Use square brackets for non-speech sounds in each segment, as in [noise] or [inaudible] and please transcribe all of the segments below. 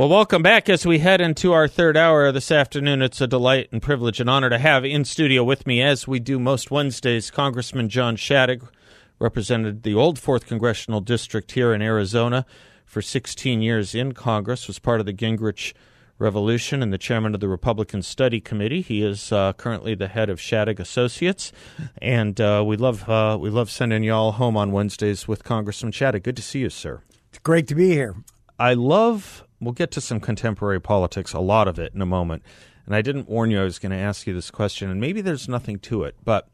Well, welcome back as we head into our third hour this afternoon. It's a delight and privilege and honor to have in studio with me, as we do most Wednesdays, Congressman John Shadegg, represented the old 4th Congressional District here in Arizona for 16 years in Congress, was part of the Gingrich Revolution and the chairman of the Republican Study Committee. He is uh, currently the head of Shadegg Associates, and uh, we love uh, we love sending y'all home on Wednesdays with Congressman Shadegg. Good to see you, sir. It's great to be here. I love we'll get to some contemporary politics, a lot of it in a moment. And I didn't warn you I was going to ask you this question, and maybe there's nothing to it, but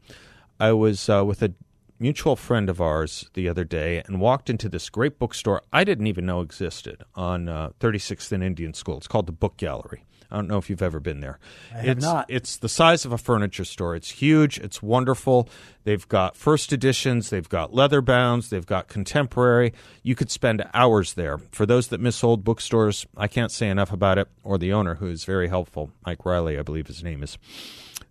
I was uh, with a mutual friend of ours the other day and walked into this great bookstore I didn't even know existed on uh, 36th and Indian School. It's called the Book Gallery. I don't know if you've ever been there. I have it's, not. It's the size of a furniture store. It's huge. It's wonderful. They've got first editions. They've got leather bounds. They've got contemporary. You could spend hours there. For those that miss old bookstores, I can't say enough about it. Or the owner, who is very helpful, Mike Riley, I believe his name is.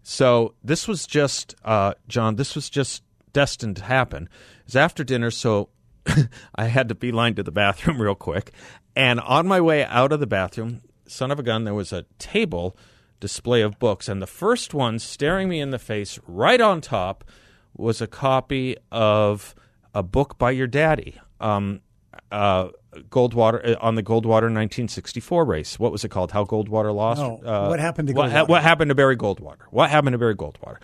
So this was just, uh, John. This was just destined to happen. It was after dinner, so [laughs] I had to beeline to the bathroom [laughs] real quick. And on my way out of the bathroom, son of a gun, there was a table display of books, and the first one staring me in the face, right on top, was a copy of a book by your daddy, um, uh, Goldwater uh, on the Goldwater 1964 race. What was it called? How Goldwater lost? No, Uh, what happened to what, Goldwater? what happened to Barry Goldwater? What happened to Barry Goldwater?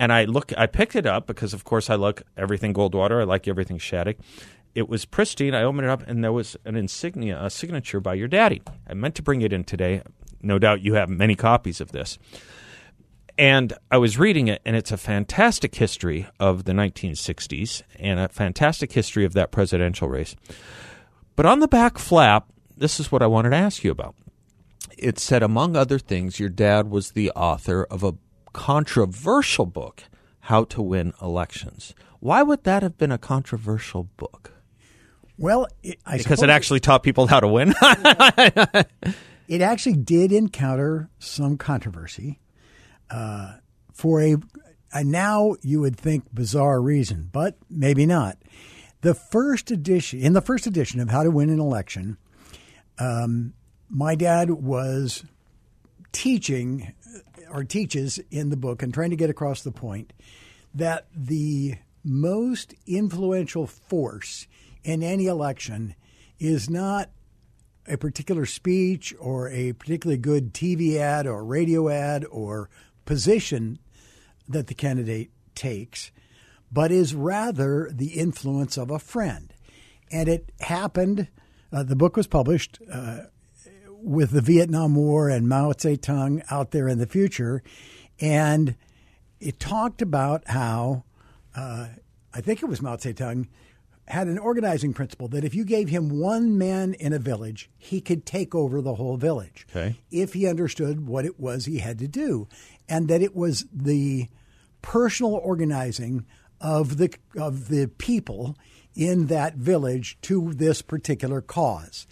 And I look, I picked it up because, of course, I like everything Goldwater. I like everything Shadegg. It was pristine. I opened it up, and there was an insignia, a signature by your daddy. I meant to bring it in today. No doubt you have many copies of this. And I was reading it, and it's a fantastic history of the 1960s and a fantastic history of that presidential race. But on the back flap, this is what I wanted to ask you about. It said, among other things, your dad was the author of a controversial book, How to Win Elections. Why would that have been a controversial book? Well, it, I Because it actually taught people how to win? [laughs] it actually did encounter some controversy uh, for a, a now you would think bizarre reason, but maybe not. The first edition, in the first edition of How to Win an Election, um, my dad was teaching or teaches in the book and trying to get across the point that the most influential force in any election is not a particular speech or a particularly good TV ad or radio ad or position that the candidate takes, but is rather the influence of a friend. And it happened, uh, the book was published uh, with the Vietnam War and Mao Zedong out there in the future. And it talked about how, uh, I think it was Mao Zedong, had an organizing principle that if you gave him one man in a village, he could take over the whole village Okay. if he understood what it was he had to do, and that it was the personal organizing of the of the people in that village to this particular cause,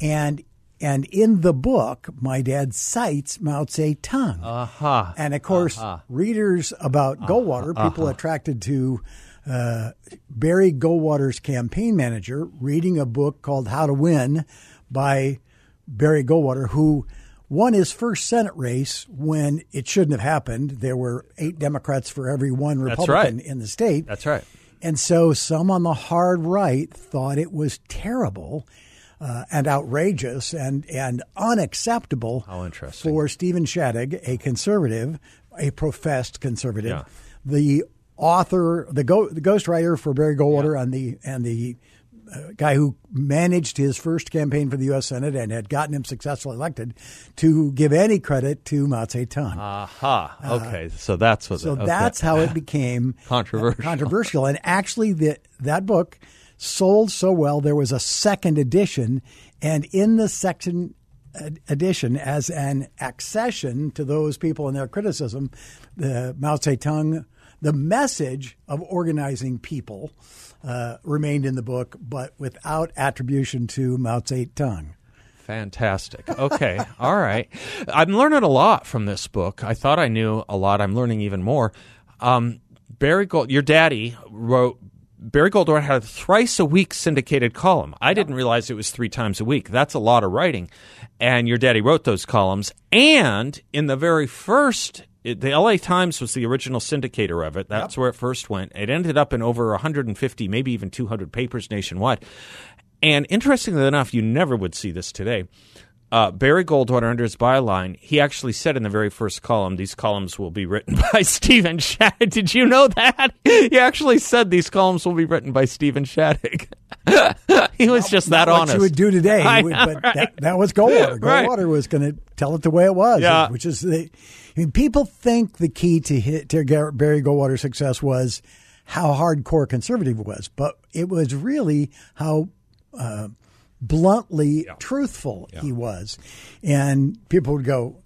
and and in the book, my dad cites Mao Zedong. Aha. And of course, readers about Goldwater, uh-huh. people uh-huh. attracted to uh, Barry Goldwater's campaign manager, reading a book called How to Win by Barry Goldwater, who won his first Senate race when it shouldn't have happened. There were eight Democrats for every one Republican right. in the state. That's right. And so some on the hard right thought it was terrible uh, and outrageous and, and unacceptable How interesting. for Stephen Shadegg, a conservative, a professed conservative, Yeah. the author, the, go, the ghostwriter for Barry Goldwater and the and the uh, guy who managed his first campaign for the U.S. Senate and had gotten him successfully elected, to give any credit to Mao Zedong. Aha. Okay. so that's what. So okay. that's how it became [laughs] Controversial. Controversial, and actually, the, that book sold so well. There was a second edition, and in the second ed- edition, as an accession to those people and their criticism, the Mao Zedong, the message of organizing people uh, remained in the book, but without attribution to Mao Zedong. Fantastic. Okay. [laughs] All right. I'm learning a lot from this book. I thought I knew a lot. I'm learning even more. Um, Barry Gold, your daddy wrote Barry Goldwater had a thrice a week syndicated column. I didn't realize it was three times a week. That's a lot of writing. And your daddy wrote those columns. And in the very first, the LA Times was the original syndicator of it. That's yep. where it first went. It ended up in over 150, maybe even 200 papers nationwide. And interestingly enough, you never would see this today uh, Barry Goldwater under his byline, he actually said in the very first column, these columns will be written [laughs] by Stephen Shadegg. [laughs] Did you know that? He actually said these columns will be written by Stephen Shadegg. [laughs] he was not, just that honest. What you would do today, know, but right? that, that, was Goldwater. Goldwater right. was going to tell it the way it was, yeah. which is the. I mean, people think the key to hit to Barry Goldwater's success was how hardcore conservative it was, but it was really how. Uh, bluntly yeah. truthful yeah. he was. And people would go,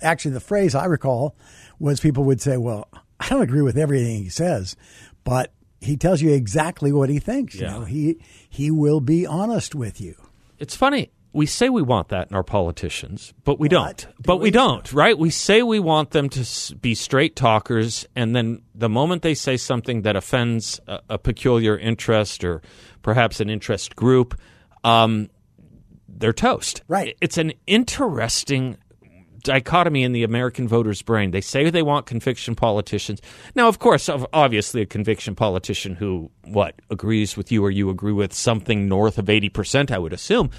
actually, the phrase I recall was people would say, well, I don't agree with everything he says, but he tells you exactly what he thinks. Yeah. You know, he he will be honest with you. It's funny. We say we want that in our politicians, but we what? don't. Do but we, we don't, right? We say we want them to be straight talkers, and then the moment they say something that offends a, a peculiar interest or perhaps an interest group, um, they're toast. Right. It's an interesting dichotomy in the American voter's brain. They say they want conviction politicians. Now, of course, obviously, a conviction politician who what agrees with you or you agree with something north of eighty percent, I would assume.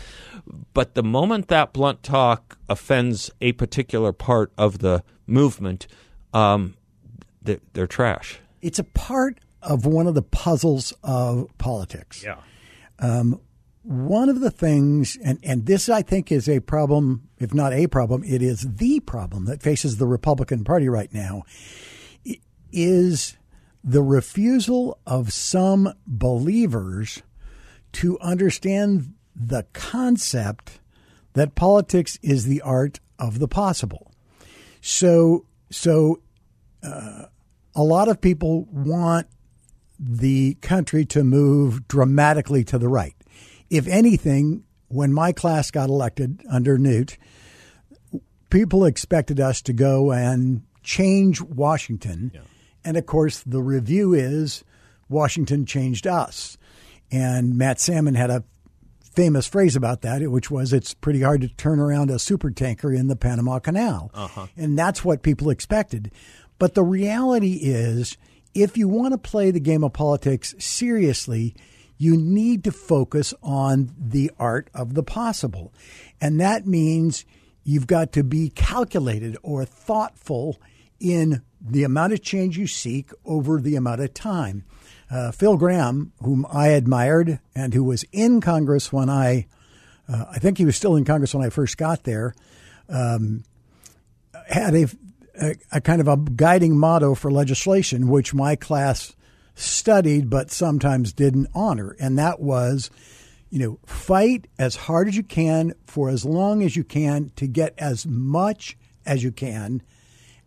But the moment that blunt talk offends a particular part of the movement, um, they're, they're trash. It's a part of one of the puzzles of politics. Yeah. Um, one of the things, and, and this I think is a problem, if not a problem, it is the problem that faces the Republican Party right now, is the refusal of some believers to understand the concept that politics is the art of the possible. So, so uh, a lot of people want the country to move dramatically to the right if anything, when my class got elected under Newt, people expected us to go and change Washington. Yeah. And of course, the review is Washington changed us. And Matt Salmon had a famous phrase about that, which was it's pretty hard to turn around a super tanker in the Panama Canal. Uh-huh. And that's what people expected. But the reality is, if you want to play the game of politics seriously, you need to focus on the art of the possible. And that means you've got to be calculated or thoughtful in the amount of change you seek over the amount of time. Uh, Phil Gramm, whom I admired and who was in Congress when I, uh, I think he was still in Congress when I first got there, um, had a, a, a, kind of a guiding motto for legislation, which my class studied but sometimes didn't honor. And that was, you know, fight as hard as you can for as long as you can to get as much as you can,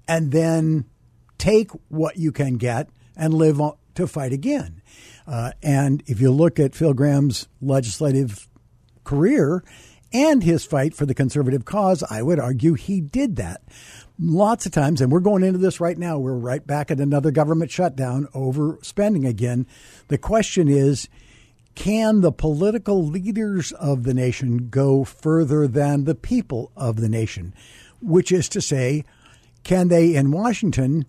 and then take what you can get and live to fight again. Uh, and if you look at Phil Gramm's legislative career and his fight for the conservative cause, I would argue he did that lots of times, and we're going into this right now, we're right back at another government shutdown over spending again. The question is can the political leaders of the nation go further than the people of the nation? Which is to say, can they in Washington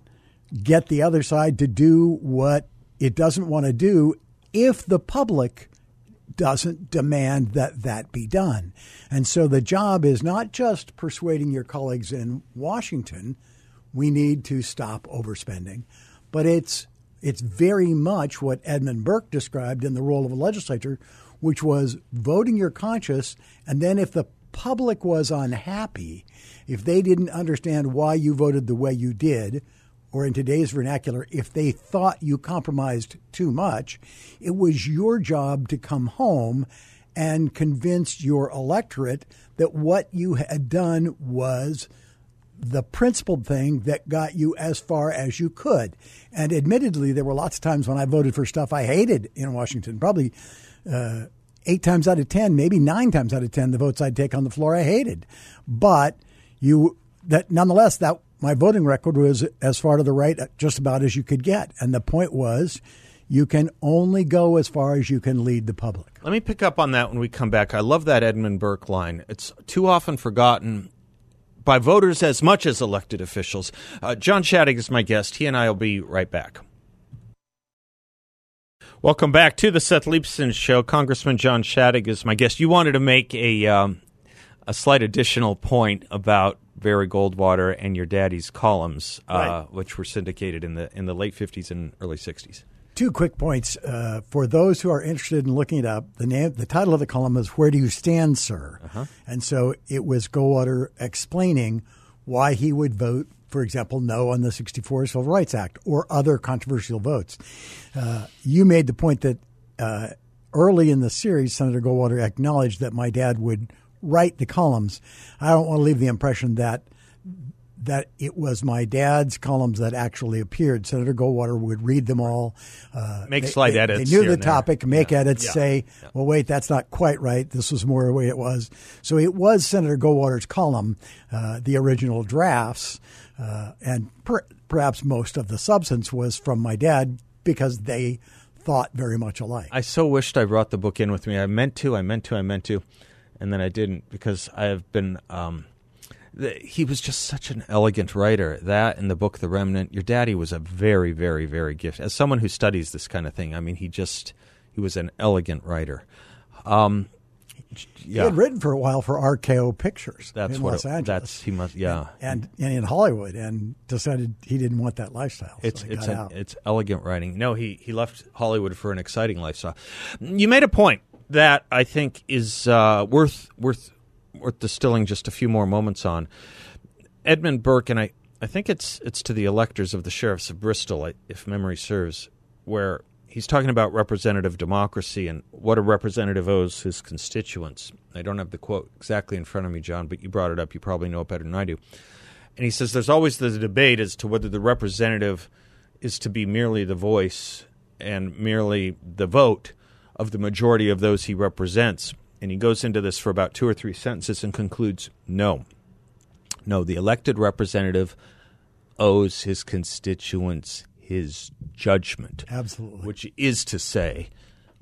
get the other side to do what it doesn't want to do if the public doesn't demand that that be done. And so the job is not just persuading your colleagues in Washington, we need to stop overspending, but it's it's very much what Edmund Burke described in the role of a legislator, which was voting your conscience, and then if the public was unhappy, if they didn't understand why you voted the way you did, or in today's vernacular, if they thought you compromised too much, it was your job to come home and convince your electorate that what you had done was the principled thing that got you as far as you could. And admittedly, there were lots of times when I voted for stuff I hated in Washington, probably. Uh, eight times out of ten, maybe nine times out of ten, the votes I'd take on the floor I hated. But you that nonetheless that my voting record was as far to the right just about as you could get. And the point was, You can only go as far as you can lead the public. Let me pick up on that when we come back. I love that Edmund Burke line. It's too often forgotten by voters as much as elected officials. Uh, John Shadegg is my guest. He and I will be right back. Welcome back to the Seth Leibsohn Show. Congressman John Shadegg is my guest. You wanted to make a um, a slight additional point about Barry Goldwater and your daddy's columns, uh, right. which were syndicated in the in the late fifties and early sixties. Two quick points uh, for those who are interested in looking it up. The name, the title of the column is "Where Do You Stand, Sir?" Uh-huh. and so it was Goldwater explaining why he would vote for example, no on the 64 Civil Rights Act or other controversial votes. Uh, you made the point that uh, early in the series, Senator Goldwater acknowledged that my dad would write the columns. I don't want to leave the impression that that it was my dad's columns that actually appeared. Senator Goldwater would read them all, uh, make they, slight they, edits. They knew the topic, there. make yeah. edits, yeah. say, yeah. "Well, wait, that's not quite right. This was more the way it was." So it was Senator Goldwater's column, uh, the original drafts, uh, and per, perhaps most of the substance was from my dad because they thought very much alike. I so wished I brought the book in with me. I meant to. I meant to. I meant to and then I didn't because I have been. Um, he was just such an elegant writer. That and the book The Remnant. Your daddy was a very, very, very gifted. As someone who studies this kind of thing, I mean, he just he was an elegant writer. Um, yeah. He had written for a while for RKO Pictures that's in what Los it, Angeles. That's he must yeah, and, and, and in Hollywood, and decided he didn't want that lifestyle. It's so it's an, it's elegant writing. No, he he left Hollywood for an exciting lifestyle. You made a point that I think is uh, worth worth worth distilling just a few more moments on. Edmund Burke, and I, I think it's it's to the electors of the sheriffs of Bristol, if memory serves, where he's talking about representative democracy and what a representative owes his constituents. I don't have the quote exactly in front of me, John, but you brought it up. You probably know it better than I do. And he says there's always the debate as to whether the representative is to be merely the voice and merely the vote of the majority of those he represents. And he goes into this for about two or three sentences and concludes no. No, the elected representative owes his constituents his judgment. Absolutely. Which is to say,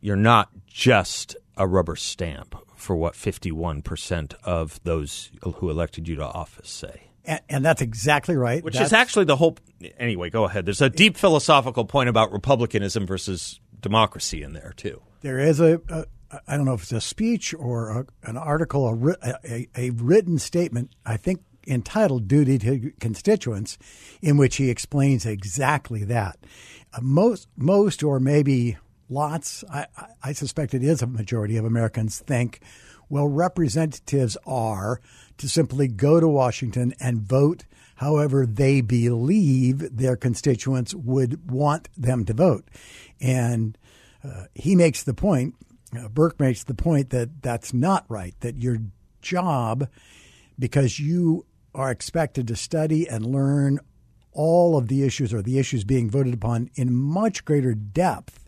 you're not just a rubber stamp for what 51% of those who elected you to office say. And, and that's exactly right. Which that's, is actually the whole. Anyway, go ahead. There's a deep philosophical point about republicanism versus democracy in there, too. There is a, a I don't know if it's a speech or a, an article, a, a, a written statement, I think entitled Duty to Constituents, in which he explains exactly that. Uh, most, most, or maybe lots, I, I suspect it is a majority of Americans think, well, representatives are to simply go to Washington and vote however they believe their constituents would want them to vote. And uh, he makes the point, uh, Burke makes the point that that's not right, that your job, because you are expected to study and learn all of the issues or the issues being voted upon in much greater depth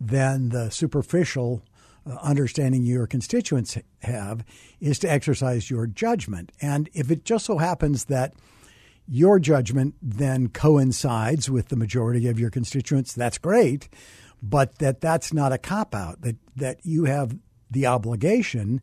than the superficial uh, understanding your constituents have, is to exercise your judgment. And if it just so happens that your judgment then coincides with the majority of your constituents, that's great but that that's not a cop out, that, that you have the obligation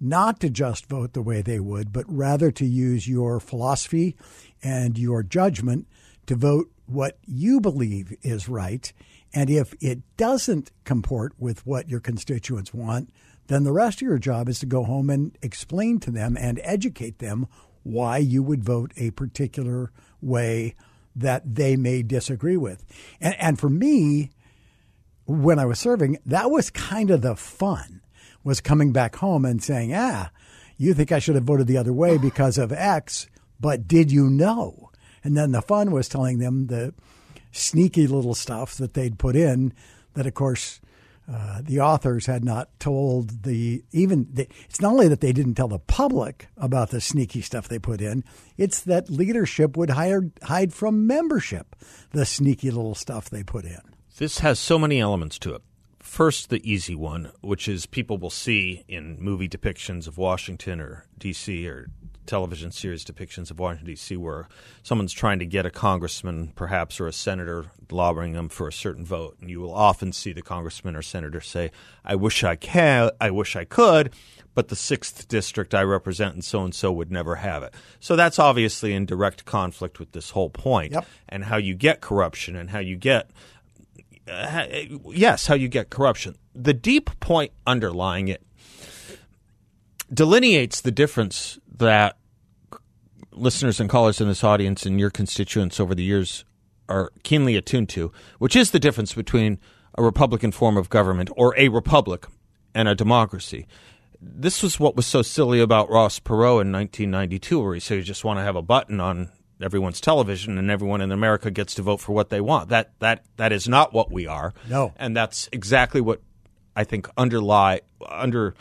not to just vote the way they would, but rather to use your philosophy and your judgment to vote what you believe is right. And if it doesn't comport with what your constituents want, then the rest of your job is to go home and explain to them and educate them why you would vote a particular way that they may disagree with. And, and for me, when I was serving, that was kind of the fun, was coming back home and saying, ah, you think I should have voted the other way because of X, but did you know? And then the fun was telling them the sneaky little stuff that they'd put in that, of course, uh, the authors had not told the even the, it's not only that they didn't tell the public about the sneaky stuff they put in it's that leadership would hire, hide from membership the sneaky little stuff they put in this has so many elements to it. First, the easy one, which is people will see in movie depictions of Washington or D.C. or television series depictions of Washington D.C. where someone's trying to get a congressman, perhaps, or a senator, lobbying them for a certain vote, and you will often see the congressman or senator say, "I wish I can, I wish I could." But the sixth district I represent and so and so would never have it. So that's obviously in direct conflict with this whole point Yep. and how you get corruption and how you get uh, yes, how you get corruption. The deep point underlying it delineates the difference that listeners and callers in this audience and your constituents over the years are keenly attuned to, which is the difference between a Republican form of government or a republic and a democracy. This was what was so silly about Ross Perot in 1992, where he said you just want to have a button on everyone's television and everyone in America gets to vote for what they want. That that that is not what we are. No. and that's exactly what I think underlie under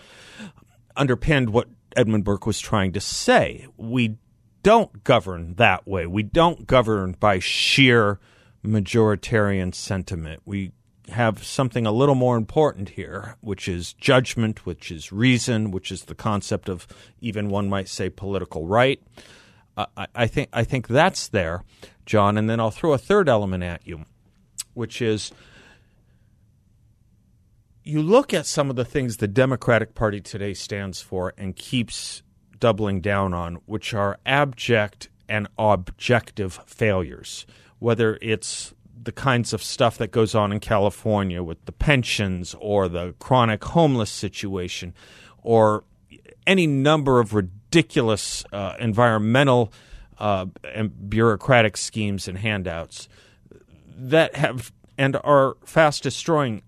underpinned what Edmund Burke was trying to say. We don't govern that way. We don't govern by sheer majoritarian sentiment. We have something a little more important here, which is judgment, which is reason, which is the concept of even one might say political right. I, I think I think that's there, John. And then I'll throw a third element at you, which is you look at some of the things the Democratic Party today stands for and keeps doubling down on, which are abject and objective failures, whether it's the kinds of stuff that goes on in California with the pensions or the chronic homeless situation or any number of ridiculous uh, environmental uh, and bureaucratic schemes and handouts that have and are fast destroying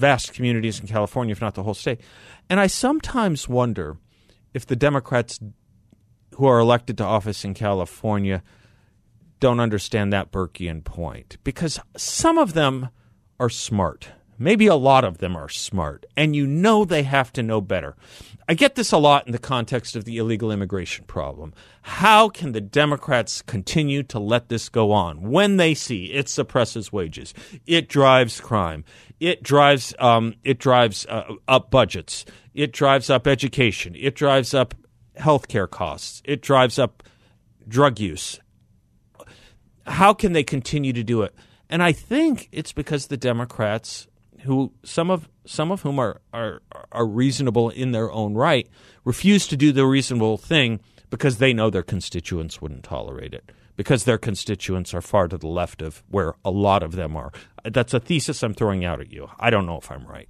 vast communities in California, if not the whole state. And I sometimes wonder if the Democrats who are elected to office in California don't understand that Burkean point because some of them are smart. Maybe a lot of them are smart, and you know they have to know better. I get this a lot in the context of the illegal immigration problem. How can the Democrats continue to let this go on when they see it suppresses wages, it drives crime, it drives um, it drives uh, up budgets, it drives up education, it drives up healthcare costs, it drives up drug use, how can they continue to do it? And I think it's because the Democrats, who some of some of whom are are are reasonable in their own right, refuse to do the reasonable thing because they know their constituents wouldn't tolerate it. Because their constituents are far to the left of where a lot of them are. That's a thesis I'm throwing out at you. I don't know if I'm right.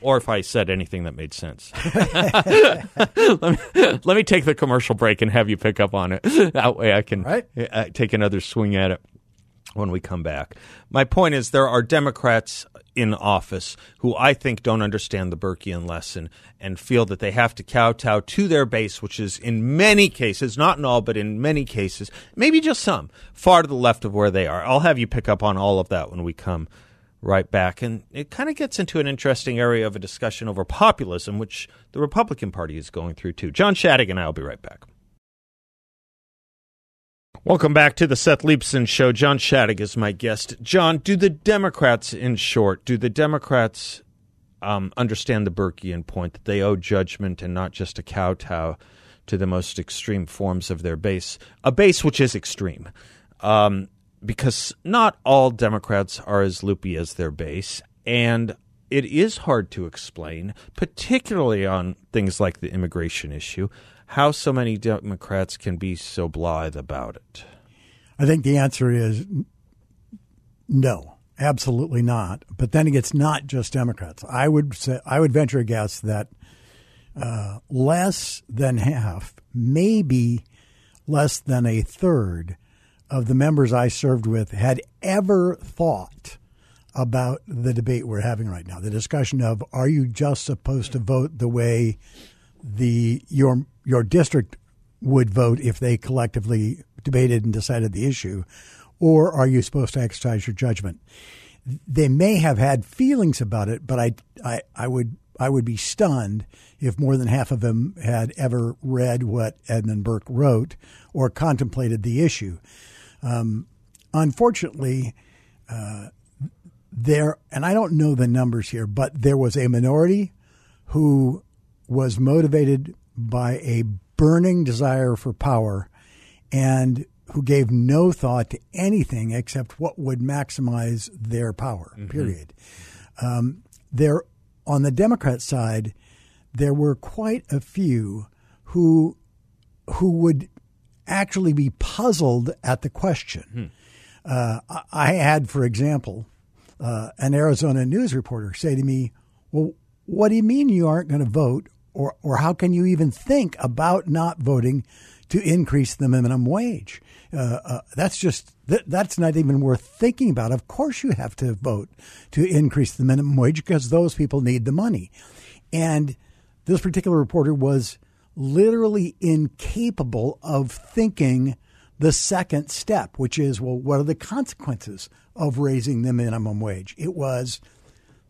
Or if I said anything that made sense. [laughs] let, me, let me take the commercial break and have you pick up on it. That way I can Right. uh, take another swing at it when we come back. My point is there are Democrats in office who I think don't understand the Burkean lesson and feel that they have to kowtow to their base, which is in many cases, not in all, but in many cases, maybe just some, far to the left of where they are. I'll have you pick up on all of that when we come right back. And it kind of gets into an interesting area of a discussion over populism, which the Republican Party is going through too. John Shadegg and I will be right back. Welcome back to the Seth Leibsohn Show. John Shadegg is my guest. John, do the Democrats, in short, do the Democrats um, understand the Burkean point that they owe judgment and not just a kowtow to the most extreme forms of their base, a base which is extreme? Um, because not all Democrats are as loopy as their base, and it is hard to explain, particularly on things like the immigration issue, how so many Democrats can be so blithe about it. I think the answer is no, absolutely not. But then it's not just Democrats. I would say I would venture a guess that uh, less than half, maybe less than a third of the members I served with had ever thought about the debate we're having right now. The discussion of are you just supposed to vote the way the your your district would vote if they collectively debated and decided the issue, or are you supposed to exercise your judgment? They may have had feelings about it, but I, I, I would I would be stunned if more than half of them had ever read what Edmund Burke wrote or contemplated the issue. Um, unfortunately, uh, there, and I don't know the numbers here, but there was a minority who was motivated by a burning desire for power and who gave no thought to anything except what would maximize their power, mm-hmm. period. Um, there, on the Democrat side, there were quite a few who who would actually be puzzled at the question. Hmm. Uh, I had, for example, uh, an Arizona news reporter say to me, "Well, what do you mean you aren't going to vote, or or how can you even think about not voting to increase the minimum wage?" Uh, uh, that's just th- that's not even worth thinking about. Of course, you have to vote to increase the minimum wage because those people need the money. And this particular reporter was literally incapable of thinking the second step, which is, well, what are the consequences of raising the minimum wage? It was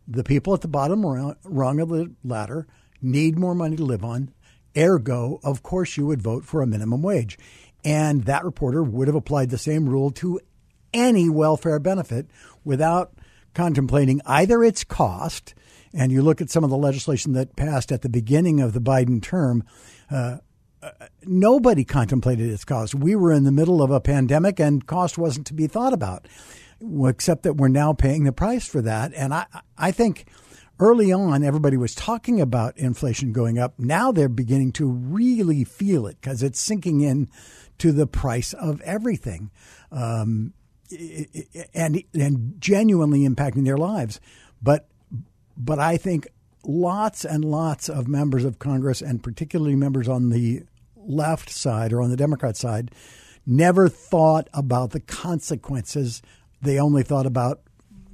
the people at the bottom rung of the ladder need more money to live on. Ergo, of course, you would vote for a minimum wage. And that reporter would have applied the same rule to any welfare benefit without contemplating either its cost, and you look at some of the legislation that passed at the beginning of the Biden term, uh, uh, nobody contemplated its cost. We were in the middle of a pandemic, and cost wasn't to be thought about, except that we're now paying the price for that. And I, I think early on, everybody was talking about inflation going up. Now they're beginning to really feel it because it's sinking in to the price of everything, um, and and genuinely impacting their lives. But but I think lots and lots of members of Congress, and particularly members on the left side or on the Democrat side, never thought about the consequences. They only thought about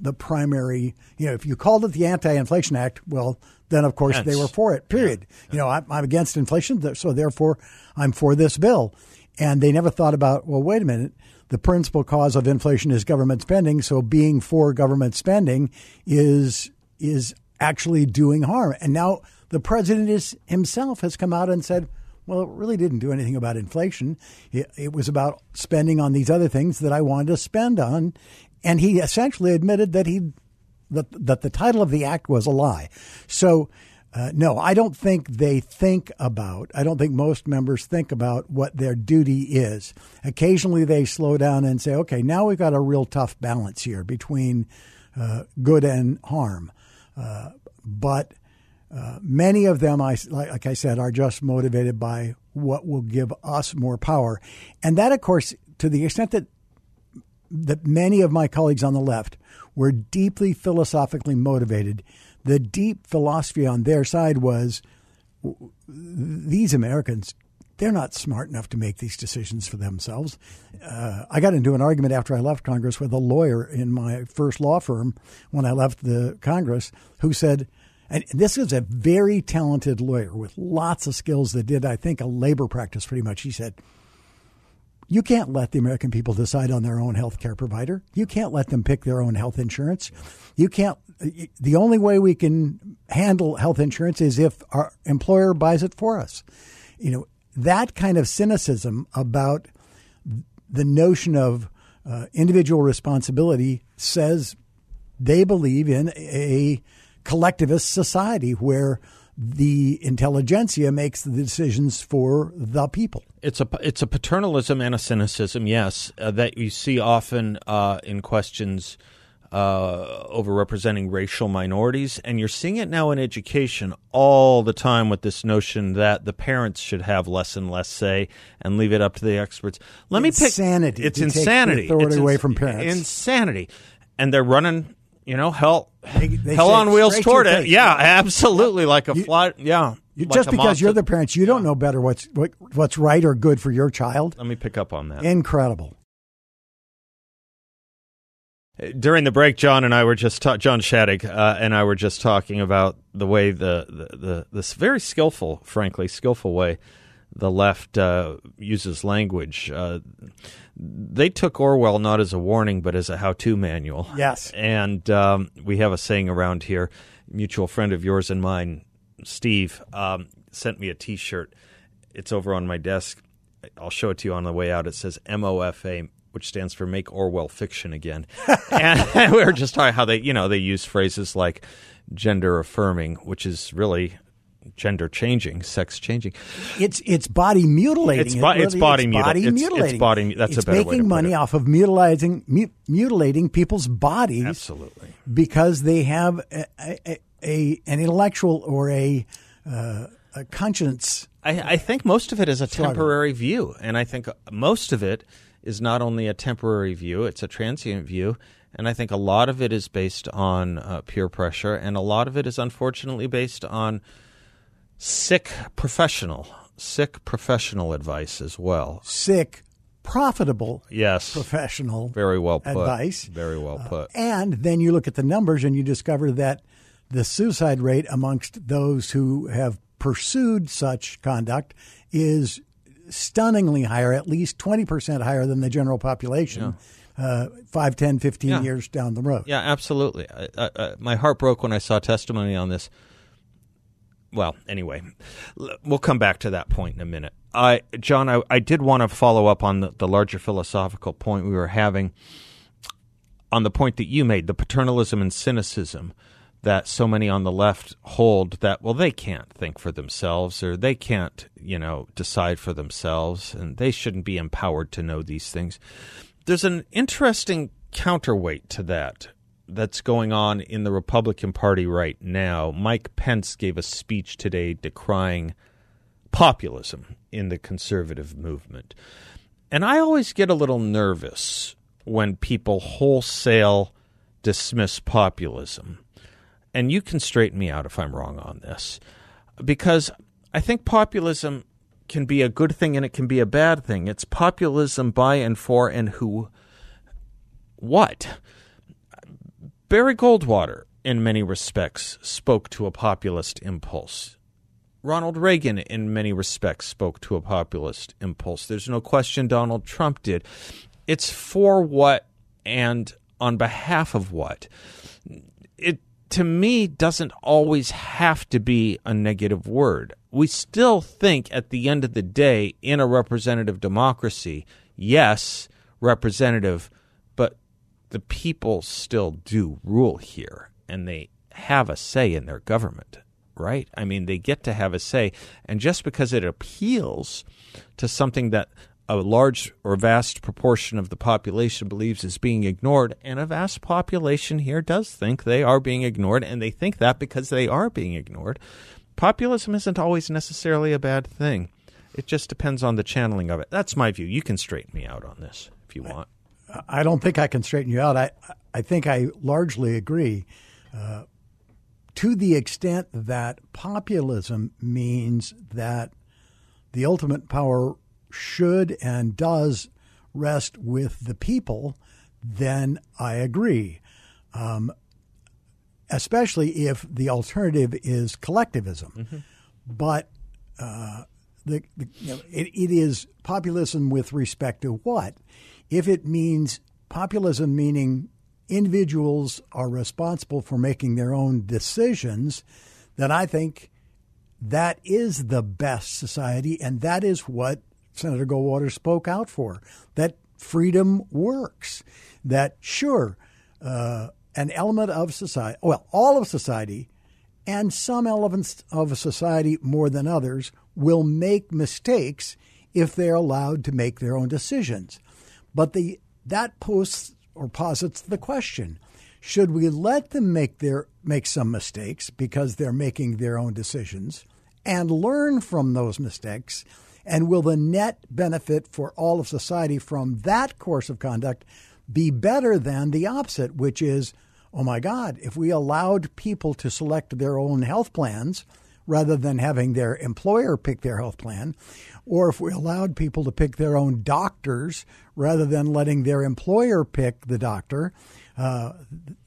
the primary, you know, if you called it the Anti Inflation Act, well, then of course they were for it, period. Yeah. You know, I'm, I'm against inflation, so therefore I'm for this bill. And they never thought about, well, wait a minute, the principal cause of inflation is government spending, so being for government spending is is actually doing harm. And now the president is himself has come out and said, well, it really didn't do anything about inflation. It, it, was about spending on these other things that I wanted to spend on. And he essentially admitted that he that, that the title of the act was a lie. So, uh, no, I don't think they think about, I don't think most members think about what their duty is. Occasionally they slow down and say, okay, now we've got a real tough balance here between uh, good and harm. Uh, but uh, many of them, I, like I said, are just motivated by what will give us more power. And that, of course, to the extent that that many of my colleagues on the left were deeply philosophically motivated, the deep philosophy on their side was these Americans they're not smart enough to make these decisions for themselves. Uh, I got into an argument after I left Congress with a lawyer in my first law firm when I left the Congress who said, and this is a very talented lawyer with lots of skills that did, I think, a labor practice pretty much. He said, you can't let the American people decide on their own health care provider. You can't let them pick their own health insurance. You can't. The only way we can handle health insurance is if our employer buys it for us. You know, that kind of cynicism about the notion of uh, individual responsibility says they believe in a collectivist society where the intelligentsia makes the decisions for the people. It's a it's a paternalism and a cynicism, yes, uh, that you see often uh, in questions uh, overrepresenting racial minorities. And you're seeing it now in education all the time with this notion that the parents should have less and less say and leave it up to the experts. Let insanity me pick. It's insanity. authority it's away from parents. Insanity. And they're running, you know, hell, they, they hell on wheels toward it. Yeah, absolutely. Like a fly. Yeah. You, like just because you're the parents, you don't know better what's what, what's right or good for your child. Let me pick up on that. Incredible during the break, John and I were just ta- John Shadegg uh, and I were just talking about the way the, the, the this very skillful, frankly skillful way the left uh, uses language. Uh, they took Orwell not as a warning, but as a how-to manual. Yes, and um, we have a saying around here. Mutual friend of yours and mine, Steve, um, sent me a T-shirt. It's over on my desk. I'll show it to you on the way out. It says MOFA, which stands for Make Orwell Fiction Again. [laughs] and we [laughs] were just talking how they, you know, they use phrases like gender affirming, which is really gender changing, sex changing. It's it's body mutilating. It's, It bo- it's body, it's mutil- body it's- mutilating. It's body. That's it's a better making way to put money it. off of mutilating mu- mutilating people's bodies Absolutely. because they have a, a, a an intellectual or a, uh, a conscience. I, I think most of it is a Struggle. temporary view, and I think most of it is not only a temporary view; it's a transient view. And I think a lot of it is based on uh, peer pressure, and a lot of it is unfortunately based on sick professional, sick professional advice as well. sick, profitable Yes, professional very well put. advice. Very well put. And then you look at the numbers and you discover that the suicide rate amongst those who have pursued such conduct is stunningly higher, at least 20% higher than the general population, uh, 5, 10, 15 Yeah. years down the road. Yeah, absolutely. I, I, I, my heart broke when I saw testimony on this. Well, anyway, we'll come back to that point in a minute. I, John, I, I did want to follow up on the, the larger philosophical point we were having on the point that you made, the paternalism and cynicism that so many on the left hold that well they can't think for themselves or they can't you know decide for themselves and they shouldn't be empowered to know these things there's an interesting counterweight to that that's going on in the Republican Party right now. Mike Pence gave a speech today decrying populism in the conservative movement. And I always get a little nervous when people wholesale dismiss populism. And you can straighten me out if I'm wrong on this. Because I think populism can be a good thing and it can be a bad thing. It's populism by and for and who what? Barry Goldwater, in many respects, spoke to a populist impulse. Ronald Reagan, in many respects, spoke to a populist impulse. There's no question Donald Trump did. It's for what and on behalf of what. It, to me, doesn't always have to be a negative word. We still think at the end of the day, in a representative democracy, yes, representative, the people still do rule here and they have a say in their government, right? I mean, they get to have a say. And just because it appeals to something that a large or vast proportion of the population believes is being ignored, and a vast population here does think they are being ignored, and they think that because they are being ignored, populism isn't always necessarily a bad thing. It just depends on the channeling of it. That's my view. You can straighten me out on this if you want. I don't think I can straighten you out. I, I think I largely agree. Uh, to the extent that populism means that the ultimate power should and does rest with the people, then I agree. Um, especially if the alternative is collectivism. But uh, the, the, you know, it, it is populism with respect to what? If it means populism meaning individuals are responsible for making their own decisions, then I think that is the best society, and that is what Senator Goldwater spoke out for. That freedom works. That sure, uh, an element of society, well, all of society, and some elements of society more than others will make mistakes if they're allowed to make their own decisions. But the that posts or posits the question: Should we let them make their make some mistakes because they're making their own decisions, and learn from those mistakes? And will the net benefit for all of society from that course of conduct be better than the opposite, which is, oh my God, if we allowed people to select their own health plans rather than having their employer pick their health plan, or if we allowed people to pick their own doctors rather than letting their employer pick the doctor, uh,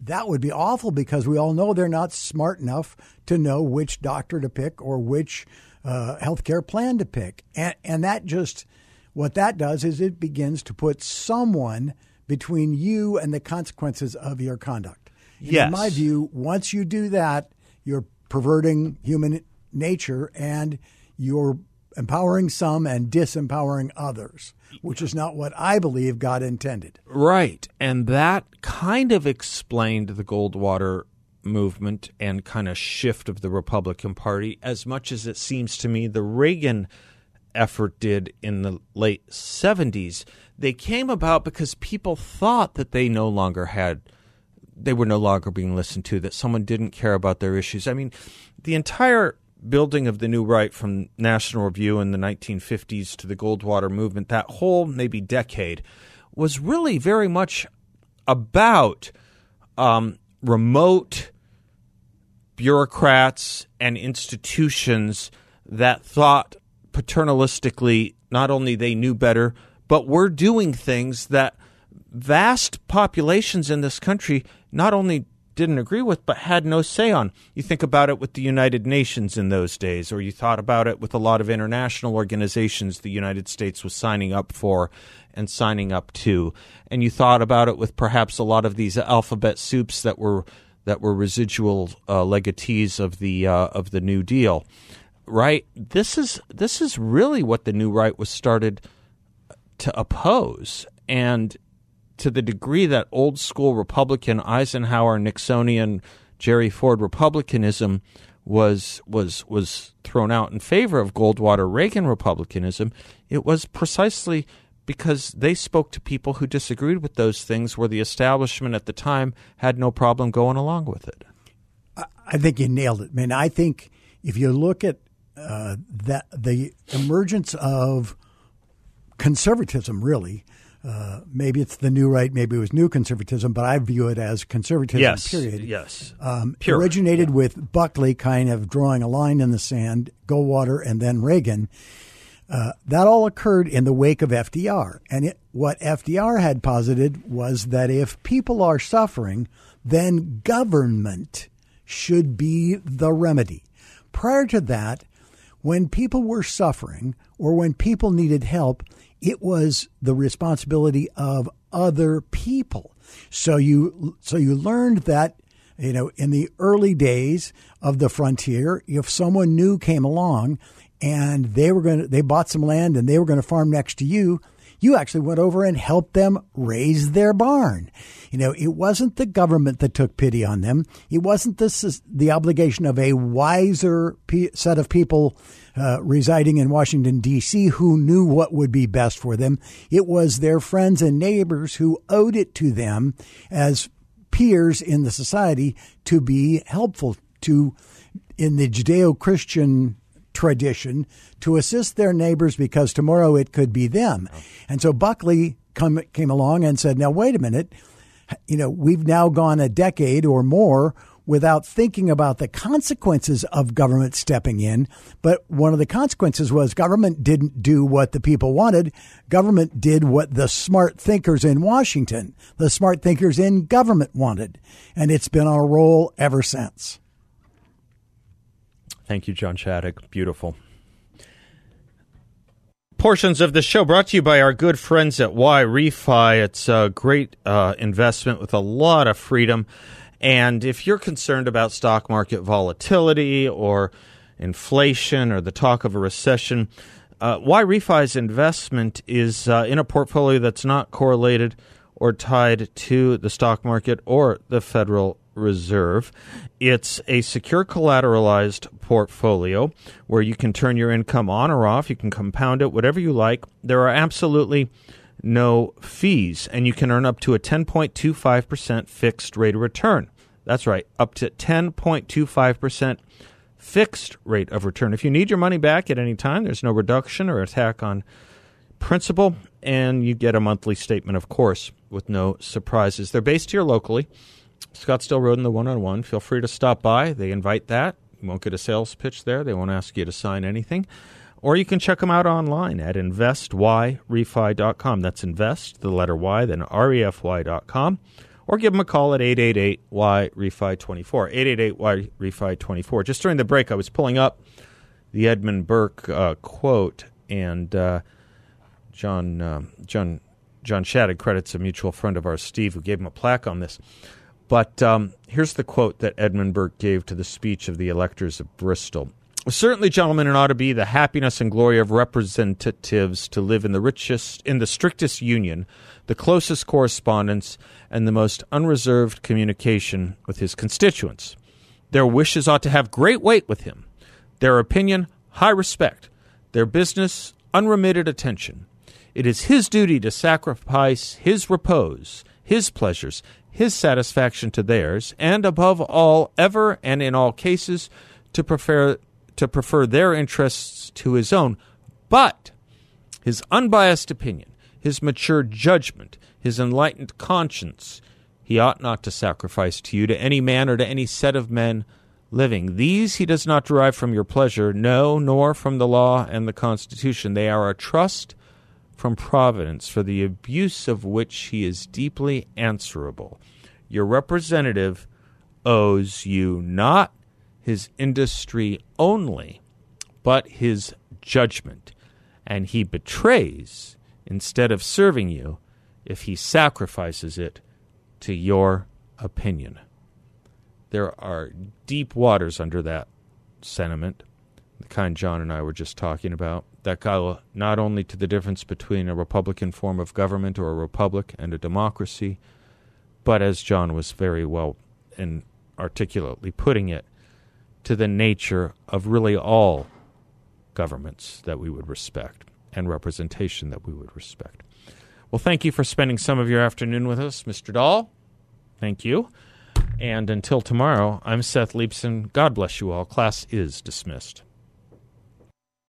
that would be awful because we all know they're not smart enough to know which doctor to pick or which uh, healthcare plan to pick. And, and that just, what that does is it begins to put someone between you and the consequences of your conduct. And Yes. In my view, once you do that, you're perverting human nature and you're empowering some and disempowering others, which is not what I believe God intended. Right. And that kind of explained the Goldwater movement and kind of shift of the Republican Party as much as it seems to me the Reagan effort did in the late 70s. They came about because people thought that they no longer had they were no longer being listened to, that someone didn't care about their issues. I mean, the entire building of the new right from National Review in the 1950s to the Goldwater movement, that whole maybe decade, was really very much about um, remote bureaucrats and institutions that thought paternalistically not only they knew better, but were doing things that vast populations in this country not only didn't agree with, but had no say on. You think about it with the United Nations in those days, or you thought about it with a lot of international organizations the United States was signing up for and signing up to, and you thought about it with perhaps a lot of these alphabet soups that were that were residual uh, legatees of the uh, of the New Deal. Right. This is this is really what the new right was started to oppose, and to the degree that old school Republican Eisenhower Nixonian Jerry Ford Republicanism was was was thrown out in favor of Goldwater Reagan Republicanism, it was precisely because they spoke to people who disagreed with those things where the establishment at the time had no problem going along with it. I think you nailed it, I man. I think if you look at uh, that the emergence of conservatism, really, uh, maybe it's the new right, maybe it was new conservatism, but I view it as conservatism. Yes, period. yes. Um, originated yeah. with Buckley kind of drawing a line in the sand, Goldwater, and then Reagan. Uh, that all occurred in the wake of FDR, and it, what FDR had posited was that if people are suffering, then government should be the remedy. Prior to that, when people were suffering or when people needed help, it was the responsibility of other people. So you so you learned that you know in the early days of the frontier, if someone new came along and they were going to they bought some land and they were going to farm next to you, you actually went over and helped them raise their barn. You know, it wasn't the government that took pity on them. It wasn't the, the obligation of a wiser set of people uh, residing in Washington, D.C., who knew what would be best for them. It was their friends and neighbors who owed it to them as peers in the society to be helpful to, in the Judeo Christian tradition to assist their neighbors because tomorrow it could be them. And so Buckley come, came along and said, now, wait a minute. You know, we've now gone a decade or more without thinking about the consequences of government stepping in. But one of the consequences was government didn't do what the people wanted. Government did what the smart thinkers in Washington, the smart thinkers in government wanted. And it's been our role ever since. Thank you, John Shadegg. Beautiful. Portions of the show brought to you by our good friends at YRefy. It's a great uh, investment with a lot of freedom. And if you're concerned about stock market volatility or inflation or the talk of a recession, uh, Refy's investment is uh, in a portfolio that's not correlated or tied to the stock market or the Federal Reserve. It's a secure collateralized portfolio where you can turn your income on or off. You can compound it, whatever you like. There are absolutely no fees, and you can earn up to a 10.25% fixed rate of return. That's right, up to 10.25% fixed rate of return. If you need your money back at any time, there's no reduction or attack on principal, and you get a monthly statement, of course, with no surprises. They're based here locally, Scottsdale Road in the one on one. Feel free to stop by. They invite that. You won't get a sales pitch there, they won't ask you to sign anything. Or you can check them out online at investyrefy.com. That's invest, the letter Y, then refy.com or give them a call at 888-Y-REFY24. 888-Y-REFY24. Just during the break, I was pulling up the Edmund Burke uh, quote, and uh, John uh, John John Shadegg credits a mutual friend of ours, Steve, who gave him a plaque on this. But um, here's the quote that Edmund Burke gave to the speech of the electors of Bristol. Certainly, gentlemen, it ought to be the happiness and glory of representatives to live in the richest, in the strictest union, the closest correspondence, and the most unreserved communication with his constituents. Their wishes ought to have great weight with him, their opinion, high respect, their business, unremitted attention. It is his duty to sacrifice his repose, his pleasures, his satisfaction to theirs, and above all, ever and in all cases, to prefer to prefer their interests to his own, but his unbiased opinion, his mature judgment, his enlightened conscience, he ought not to sacrifice to you, to any man or to any set of men living. These he does not derive from your pleasure, no, nor from the law and the Constitution. They are a trust from Providence, for the abuse of which he is deeply answerable. Your representative owes you not his industry only, but his judgment. And he betrays instead of serving you if he sacrifices it to your opinion. There are deep waters under that sentiment, the kind John and I were just talking about, that go not only to the difference between a Republican form of government or a republic and a democracy, but as John was very well and articulately putting it, to the nature of really all governments that we would respect and representation that we would respect. Well, thank you for spending some of your afternoon with us, Mr. Dahl. Thank you. And until tomorrow, I'm Seth Leibsohn. God bless you all. Class is dismissed.